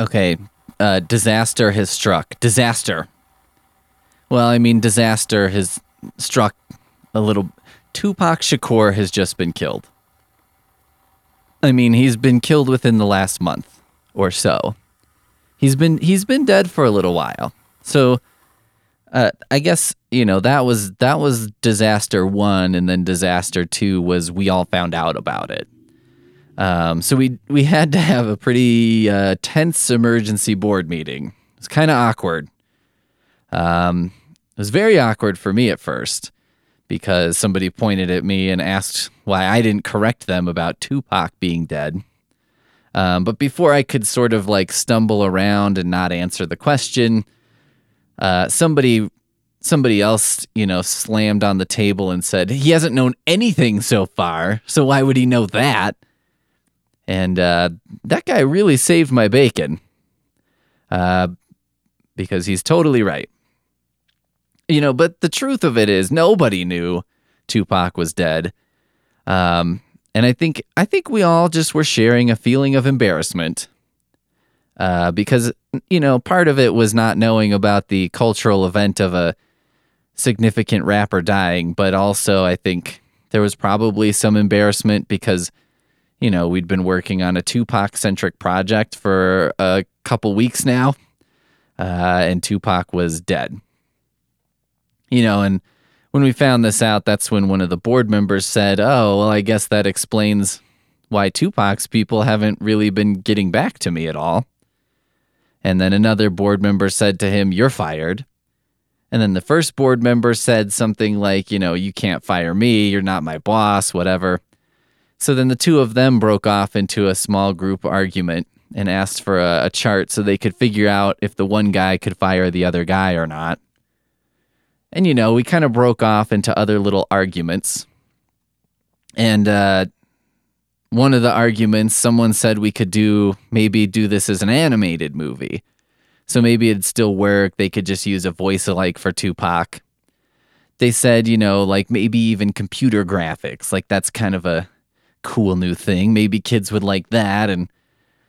Okay, uh, disaster has struck. Disaster. Well, I mean, disaster has struck a little. Tupac Shakur has just been killed. I mean, he's been killed within the last month or so. He's been he's been dead for a little while. So, uh, I guess you know that was that was disaster one, and then disaster two was we all found out about it. Um, so we we had to have a pretty uh, tense emergency board meeting. It's kind of awkward. Um, it was very awkward for me at first because somebody pointed at me and asked why I didn't correct them about Tupac being dead. Um, but before I could sort of like stumble around and not answer the question, uh, somebody somebody else, you know, slammed on the table and said, He hasn't known anything so far, so why would he know that? And uh, that guy really saved my bacon uh, because he's totally right. You know, but the truth of it is, nobody knew Tupac was dead. Um, and I think I think we all just were sharing a feeling of embarrassment uh, because you know part of it was not knowing about the cultural event of a significant rapper dying, but also I think there was probably some embarrassment because you know, we'd been working on a Tupac centric project for a couple weeks now, uh, and Tupac was dead. You know, and when we found this out, that's when one of the board members said, Oh, well, I guess that explains why Tupac's people haven't really been getting back to me at all. And then another board member said to him, You're fired. And then the first board member said something like, You know, you can't fire me. You're not my boss, whatever. So then the two of them broke off into a small group argument and asked for a, a, chart so they could figure out if the one guy could fire the other guy or not. And, you know, we kind of broke off into other little arguments. And uh, one of the arguments, someone said we could do maybe do this as an animated movie. So maybe it'd still work. They could just use a voice alike for Tupac. They said, you know, like maybe even computer graphics. Like that's kind of a cool new thing. Maybe kids would like that. And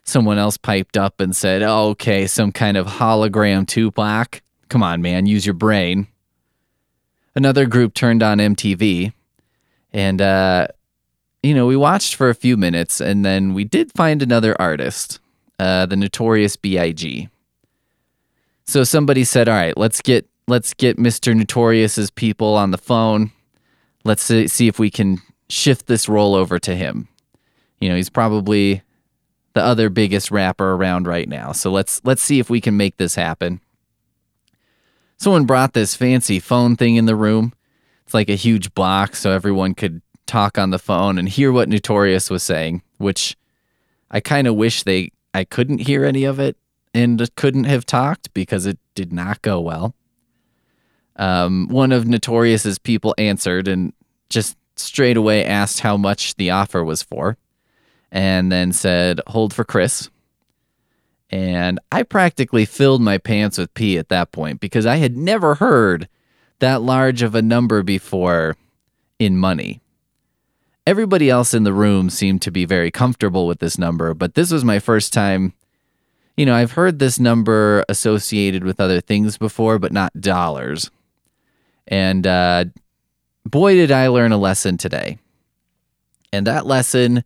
someone else piped up and said, oh, okay, some kind of hologram Tupac. Come on, man, use your brain. Another group turned on MTV. And, uh, you know, we watched for a few minutes and then we did find another artist, uh, the notorious B.I.G. So somebody said, all right, let's get let's get Mr. Notorious's people on the phone. Let's see if we can shift this role over to him. You know, he's probably the other biggest rapper around right now. So let's let's see if we can make this happen. Someone brought this fancy phone thing in the room. It's like a huge box so everyone could talk on the phone and hear what Notorious was saying, which I kind of wish they I couldn't hear any of it and couldn't have talked because it did not go well. Um, one of Notorious's people answered and just straight away asked how much the offer was for and then said, hold for Chris. And I practically filled my pants with pee at that point because I had never heard that large of a number before in money. Everybody else in the room seemed to be very comfortable with this number, but this was my first time. You know, I've heard this number associated with other things before, but not dollars. And uh, boy, did I learn a lesson today. And that lesson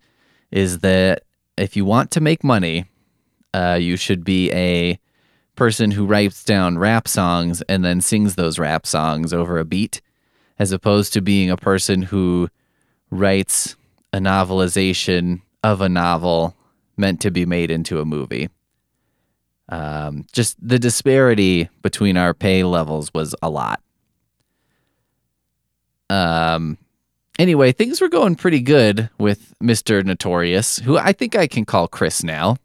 is that if you want to make money, uh, you should be a person who writes down rap songs and then sings those rap songs over a beat, as opposed to being a person who writes a novelization of a novel meant to be made into a movie. Um, just the disparity between our pay levels was a lot. Um, anyway, things were going pretty good with Mr. Notorious, who I think I can call Chris now.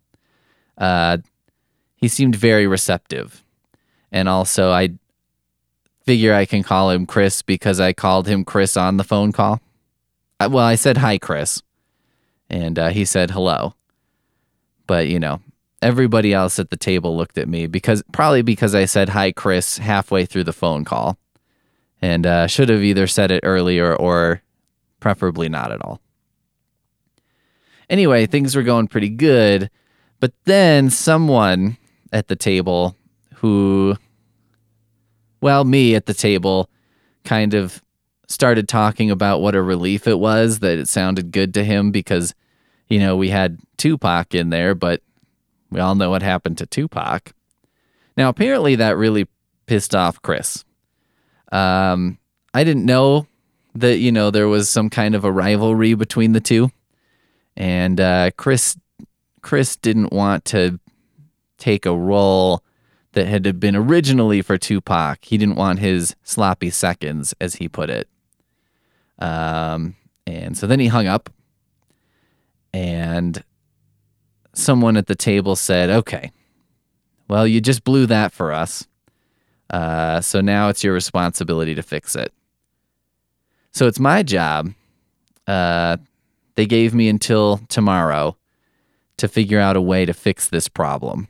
Uh, he seemed very receptive. And also, I figure I can call him Chris because I called him Chris on the phone call. Uh, well, I said, Hi, Chris. And uh, he said, Hello. But, you know, everybody else at the table looked at me because probably because I said, Hi, Chris, halfway through the phone call and uh, should have either said it earlier or preferably not at all. Anyway, things were going pretty good, But then someone at the table who, well, me at the table kind of started talking about what a relief it was that it sounded good to him because, you know, we had Tupac in there, but we all know what happened to Tupac. Now, apparently, that really pissed off Chris. Um, I didn't know that, you know, there was some kind of a rivalry between the two. And uh, Chris, Chris didn't want to take a role that had been originally for Tupac. He didn't want his sloppy seconds, as he put it. Um, and so then he hung up, and someone at the table said, Okay, well, you just blew that for us. Uh, so now it's your responsibility to fix it. So it's my job. Uh, they gave me until tomorrow to figure out a way to fix this problem.